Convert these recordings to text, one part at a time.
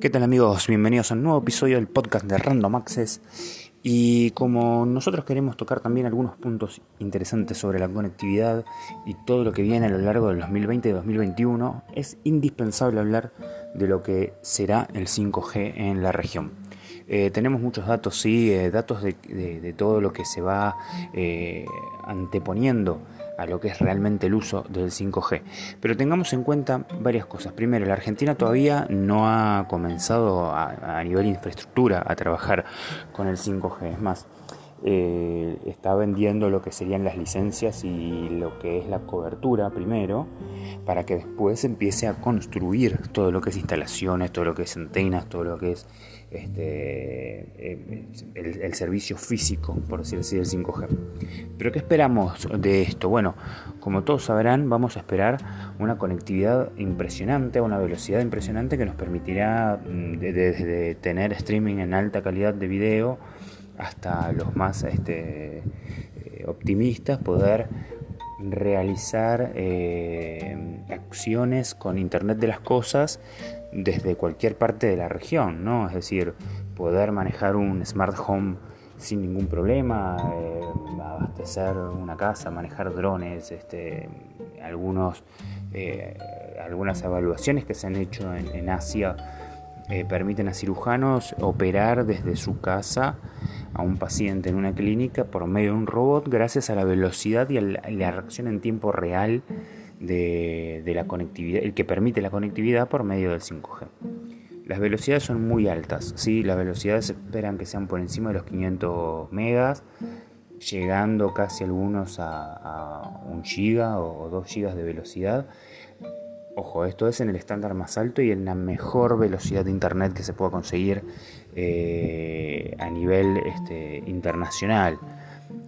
¿Qué tal amigos? Bienvenidos a un nuevo episodio del podcast de Random Access. Y como nosotros queremos tocar también algunos puntos interesantes sobre la conectividad y todo lo que viene a lo largo del 2020 y 2021, es indispensable hablar de lo que será el 5G en la región. Eh, tenemos muchos datos, sí, eh, datos de, todo lo que se va eh, anteponiendo a lo que es realmente el uso del 5G. Pero tengamos en cuenta varias cosas. Primero, la Argentina todavía no ha comenzado a, nivel de infraestructura a trabajar con el 5G. Es más, eh, está vendiendo lo que serían las licencias y lo que es la cobertura primero, para que después empiece a construir todo lo que es instalaciones, todo lo que es antenas, todo lo que es este, eh, el, servicio físico, por decir así, del 5G. Pero ¿qué esperamos de esto? Bueno, como todos sabrán, vamos a esperar una conectividad impresionante, una velocidad impresionante que nos permitirá desde mm, tener streaming en alta calidad de video hasta los más este, eh, optimistas, poder realizar eh, acciones con Internet de las Cosas desde cualquier parte de la región, ¿no? Es decir, poder manejar un smart home sin ningún problema, eh, abastecer una casa, manejar drones, este, algunos, eh, algunas evaluaciones que se han hecho en, Asia permiten a cirujanos operar desde su casa a un paciente en una clínica por medio de un robot gracias a la velocidad y a la reacción en tiempo real de, la conectividad, el que permite la conectividad por medio del 5G. Las velocidades son muy altas, ¿sí? las velocidades esperan que sean por encima de los 500 megas, llegando casi algunos a, 1 giga o 2 gigas de velocidad. Ojo, esto es en el estándar más alto y en la mejor velocidad de internet que se pueda conseguir eh, a nivel este, internacional.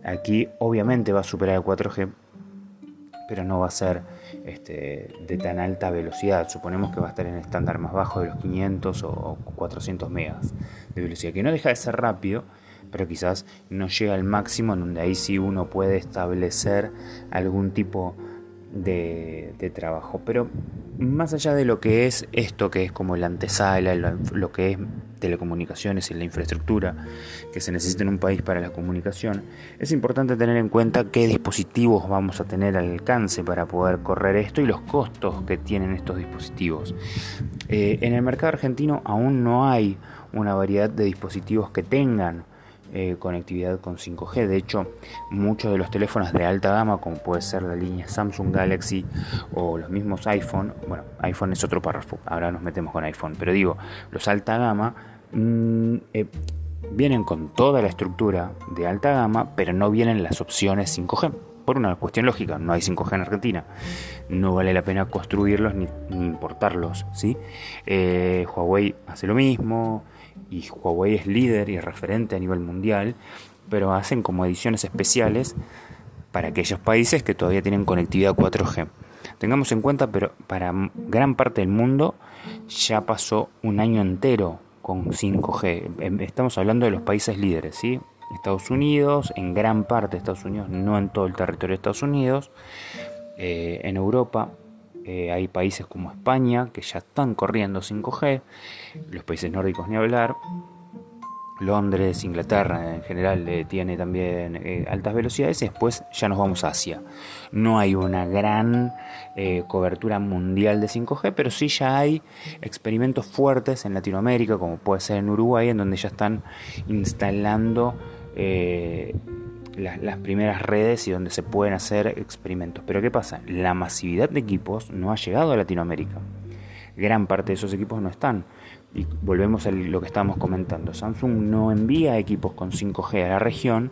Aquí obviamente va a superar el 4G pero no va a ser este, de tan alta velocidad. Suponemos que va a estar en el estándar más bajo de los 500 o 400 megas de velocidad, que no deja de ser rápido, pero quizás no llega al máximo en donde ahí sí uno puede establecer algún tipo de, de trabajo. Pero más allá de lo que es esto, que es como la antesala, lo, que es telecomunicaciones y la infraestructura que se necesita en un país para la comunicación, es importante tener en cuenta qué dispositivos vamos a tener al alcance para poder correr esto y los costos que tienen estos dispositivos. Eh, en el mercado argentino aún no hay una variedad de dispositivos que tengan eh, conectividad con 5G. De hecho, muchos de los teléfonos de alta gama, como puede ser la línea Samsung Galaxy o los mismos iPhone, bueno, iPhone es otro párrafo, ahora nos metemos con iPhone, pero digo, los alta gama mm, eh, vienen con toda la estructura de alta gama, pero no vienen las opciones 5G. Por una cuestión lógica, no hay 5G en Argentina. No vale la pena construirlos ni, importarlos. ¿sí? Eh, Huawei hace lo mismo, y Huawei es líder y referente a nivel mundial, pero hacen como ediciones especiales para aquellos países que todavía tienen conectividad 4G. Tengamos en cuenta, pero para gran parte del mundo ya pasó un año entero con 5G. Em, estamos hablando de los países líderes, ¿sí? Estados Unidos, en gran parte de Estados Unidos, no en todo el territorio de Estados Unidos, eh, en Europa, eh, hay países como España que ya están corriendo 5G, los países nórdicos ni hablar. Londres, Inglaterra en general eh, tiene también eh, altas velocidades y después ya nos vamos a Asia. No hay una gran cobertura mundial de 5G, pero sí ya hay experimentos fuertes en Latinoamérica, como puede ser en Uruguay, en donde ya están instalando las primeras redes y donde se pueden hacer experimentos. Pero ¿qué pasa? La masividad de equipos no ha llegado a Latinoamérica. Gran parte de esos equipos no están. Y volvemos a lo que estábamos comentando. Samsung no envía equipos con 5G a la región.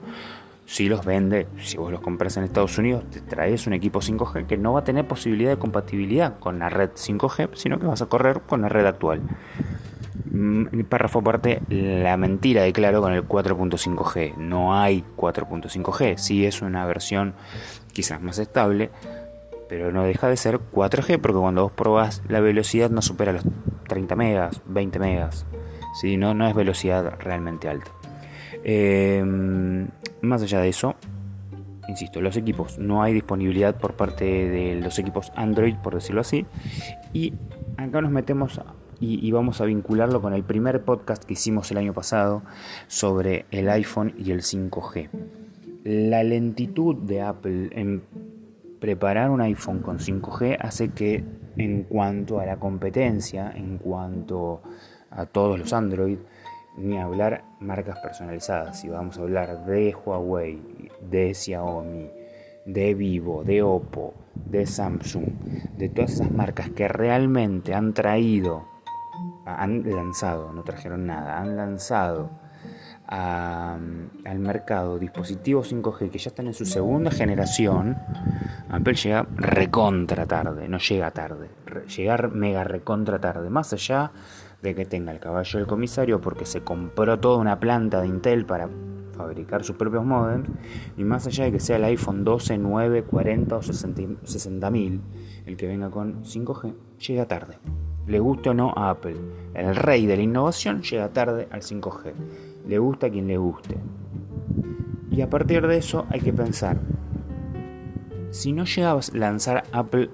Si los vende, si vos los compras en Estados Unidos, te traes un equipo 5G que no va a tener posibilidad de compatibilidad con la red 5G, sino que vas a correr con la red actual. Mm, párrafo aparte, la mentira de claro con el 4.5G. No hay 4.5G, sí es una versión quizás más estable, pero no deja de ser 4G porque cuando vos probás la velocidad no supera los 30 megas, 20 megas, ¿sí? no, no es velocidad realmente alta. Em, más allá de eso, insisto, los equipos, no hay disponibilidad por parte de los equipos Android, por decirlo así, y acá nos metemos y, vamos a vincularlo con el primer podcast que hicimos el año pasado sobre el iPhone y el 5G. La lentitud de Apple en preparar un iPhone con 5G hace que en cuanto a la competencia, en cuanto a todos los Android, ni hablar marcas personalizadas, si vamos a hablar de Huawei, de Xiaomi, de Vivo, de Oppo, de Samsung, de todas esas marcas que realmente han traído, han lanzado, no trajeron nada, han lanzado al mercado dispositivos 5G que ya están en su segunda generación, Apple llega recontra tarde, no llega tarde, llegar mega recontra tarde, más allá de que tenga el caballo del comisario porque se compró toda una planta de Intel para fabricar sus propios modems y más allá de que sea el iPhone 12, 9, 40 o 60 mil el que venga con 5G, llega tarde. Le guste o no a Apple, el rey de la innovación llega tarde al 5G. Le gusta a quien le guste. Y a partir de eso hay que pensar, si no llega a lanzar Apple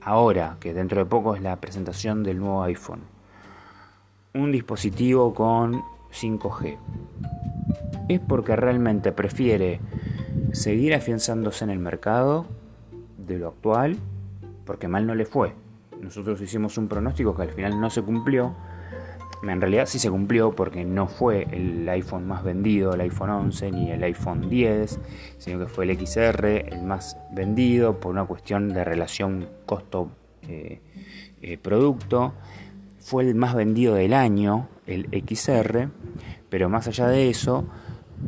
ahora, que dentro de poco es la presentación del nuevo iPhone, un dispositivo con 5G, es porque realmente prefiere seguir afianzándose en el mercado de lo actual, porque mal no le fue. Nosotros hicimos un pronóstico que al final no se cumplió. En realidad sí se cumplió porque no fue el iPhone más vendido, el iPhone 11 ni el iPhone 10, sino que fue el XR el más vendido por una cuestión de relación costo-producto. Eh, eh, fue el más vendido del año, el XR, pero más allá de eso,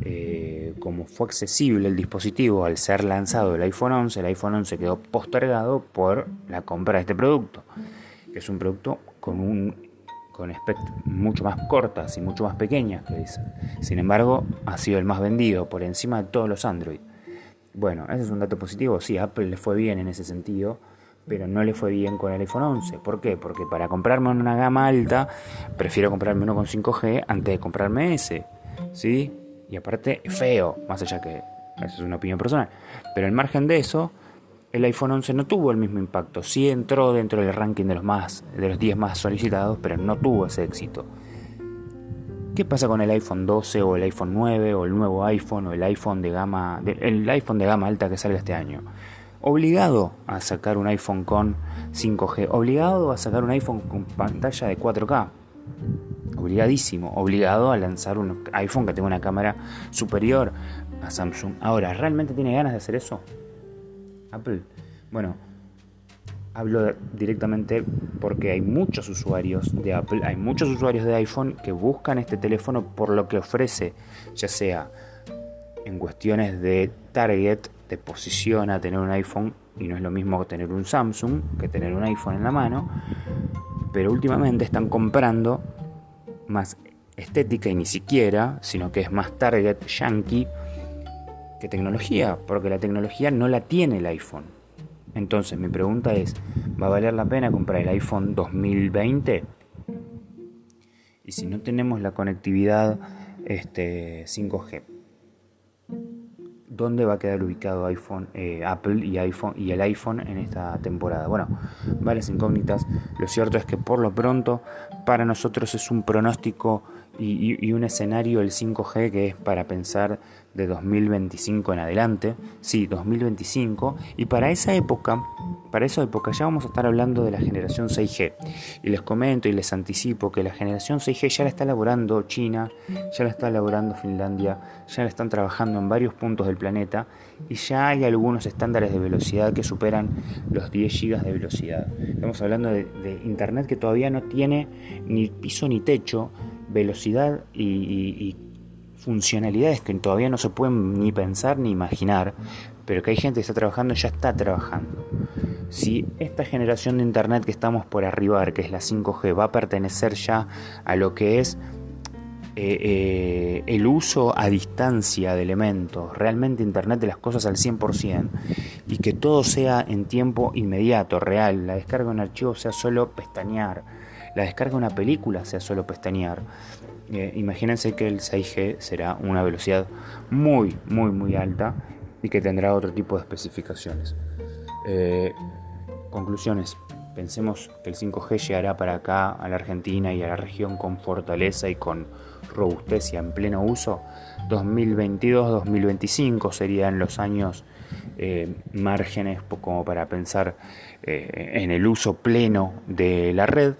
eh, como fue accesible el dispositivo al ser lanzado el iPhone 11, el iPhone 11 quedó postergado por la compra de este producto, que es un producto con un con mucho más cortas y mucho más pequeñas que dicen. Sin embargo, ha sido el más vendido por encima de todos los Android. Bueno, ese es un dato positivo. Sí, Apple le fue bien en ese sentido, pero no le fue bien con el iPhone 11. ¿Por qué? Porque para comprarme una gama alta, prefiero comprarme uno con 5G antes de comprarme ese. ¿Sí? Y aparte, feo, más allá que eso es una opinión personal. Pero al margen de eso, el iPhone 11 no tuvo el mismo impacto. Sí entró dentro del ranking de los, más, de los 10 más solicitados, pero no tuvo ese éxito. ¿Qué pasa con el iPhone 12 o el iPhone 9 o el nuevo iPhone o el iPhone de gama el iPhone de gama alta que sale este año? Obligado a sacar un iPhone con 5G, obligado a sacar un iPhone con pantalla de 4K obligadísimo, obligado a lanzar un iPhone que tenga una cámara superior a Samsung. Ahora, ¿realmente tiene ganas de hacer eso? Apple. Bueno, hablo directamente porque hay muchos usuarios de Apple, hay muchos usuarios de iPhone que buscan este teléfono por lo que ofrece, ya sea en cuestiones de target, de posición a tener un iPhone y no es lo mismo tener un Samsung que tener un iPhone en la mano, pero últimamente están comprando más estética y ni siquiera, sino que es más target yankee que tecnología, porque la tecnología no la tiene el iPhone. Entonces mi pregunta es, ¿va a valer la pena comprar el iPhone 2020? Y si no tenemos la conectividad este, 5G, dónde va a quedar ubicado iPhone, eh, Apple y, iPhone, y el iPhone en esta temporada. Bueno, varias incógnitas. Lo cierto es que por lo pronto para nosotros es un pronóstico y, un escenario el 5G que es para pensar de 2025 en adelante, sí, 2025, y para esa época, para esa época ya vamos a estar hablando de la generación 6G. Y les comento y les anticipo que la generación 6G ya la está elaborando China, ya la está elaborando Finlandia, ya la están trabajando en varios puntos del planeta y ya hay algunos estándares de velocidad que superan los 10 GB de velocidad. Estamos hablando de, de Internet que todavía no tiene ni piso ni techo, velocidad y, funcionalidades que todavía no se pueden ni pensar ni imaginar, pero que hay gente que está trabajando ya está trabajando. Si esta generación de Internet que estamos por arribar, que es la 5G, va a pertenecer ya a lo que es eh, eh, el uso a distancia de elementos, realmente Internet de las cosas al 100%, y que todo sea en tiempo inmediato, real, la descarga de un archivo sea solo pestañear, la descarga de una película sea solo pestañear. Eh, imagínense que el 6G será una velocidad muy, muy, muy alta y que tendrá otro tipo de especificaciones. Eh, conclusiones. Pensemos que el 5G llegará para acá, a la Argentina y a la región con fortaleza y con robustez y en pleno uso. 2022-2025 serían los años eh, márgenes como para pensar eh, en el uso pleno de la red.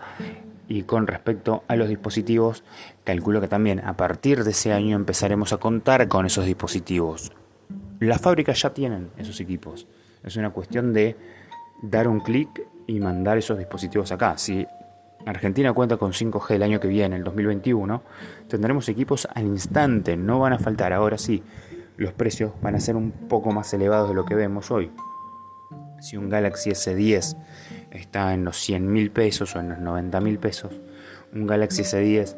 Y con respecto a los dispositivos, calculo que también a partir de ese año empezaremos a contar con esos dispositivos. Las fábricas ya tienen esos equipos. Es una cuestión de dar un clic y mandar esos dispositivos acá. Si Argentina cuenta con 5G el año que viene, el 2021, tendremos equipos al instante, no van a faltar. Ahora sí, los precios van a ser un poco más elevados de lo que vemos hoy. Si un Galaxy S10 está en los 100 mil pesos o en los 90 mil pesos, un Galaxy S10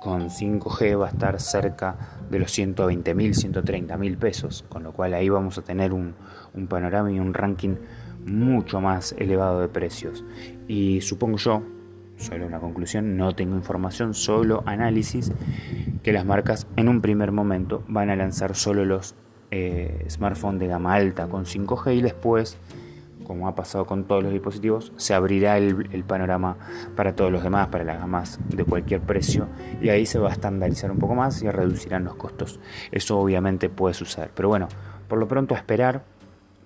con 5G va a estar cerca de los 120 mil, 130 mil pesos, con lo cual ahí vamos a tener un, un panorama y un ranking mucho más elevado de precios. Y supongo yo, solo una conclusión, no tengo información, solo análisis, que las marcas en un primer momento van a lanzar solo los eh, smartphones de gama alta con 5G y después, como ha pasado con todos los dispositivos, se abrirá el, el panorama para todos los demás, para las gamas de cualquier precio y ahí se va a estandarizar un poco más y reducirán los costos. Eso obviamente puede suceder, pero bueno, por lo pronto a esperar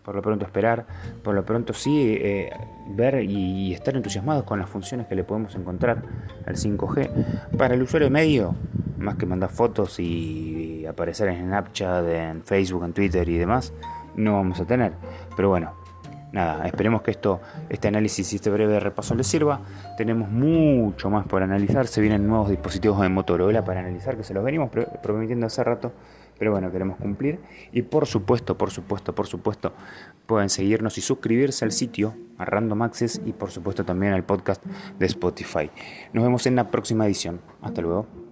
por lo pronto esperar, por lo pronto sí eh, ver y, estar entusiasmados con las funciones que le podemos encontrar al 5G. Para el usuario medio, más que mandar fotos y aparecer en Snapchat, en Facebook, en Twitter y demás, no vamos a tener. Pero bueno, nada, esperemos que esto, este análisis y este breve repaso les sirva. Tenemos mucho más por analizar. Se vienen nuevos dispositivos de Motorola para analizar, que se los venimos prometiendo hace rato. Pero bueno, queremos cumplir. Y por supuesto, por supuesto, por supuesto, pueden seguirnos y suscribirse al sitio, a Random Access y por supuesto también al podcast de Spotify. Nos vemos en la próxima edición. Hasta luego.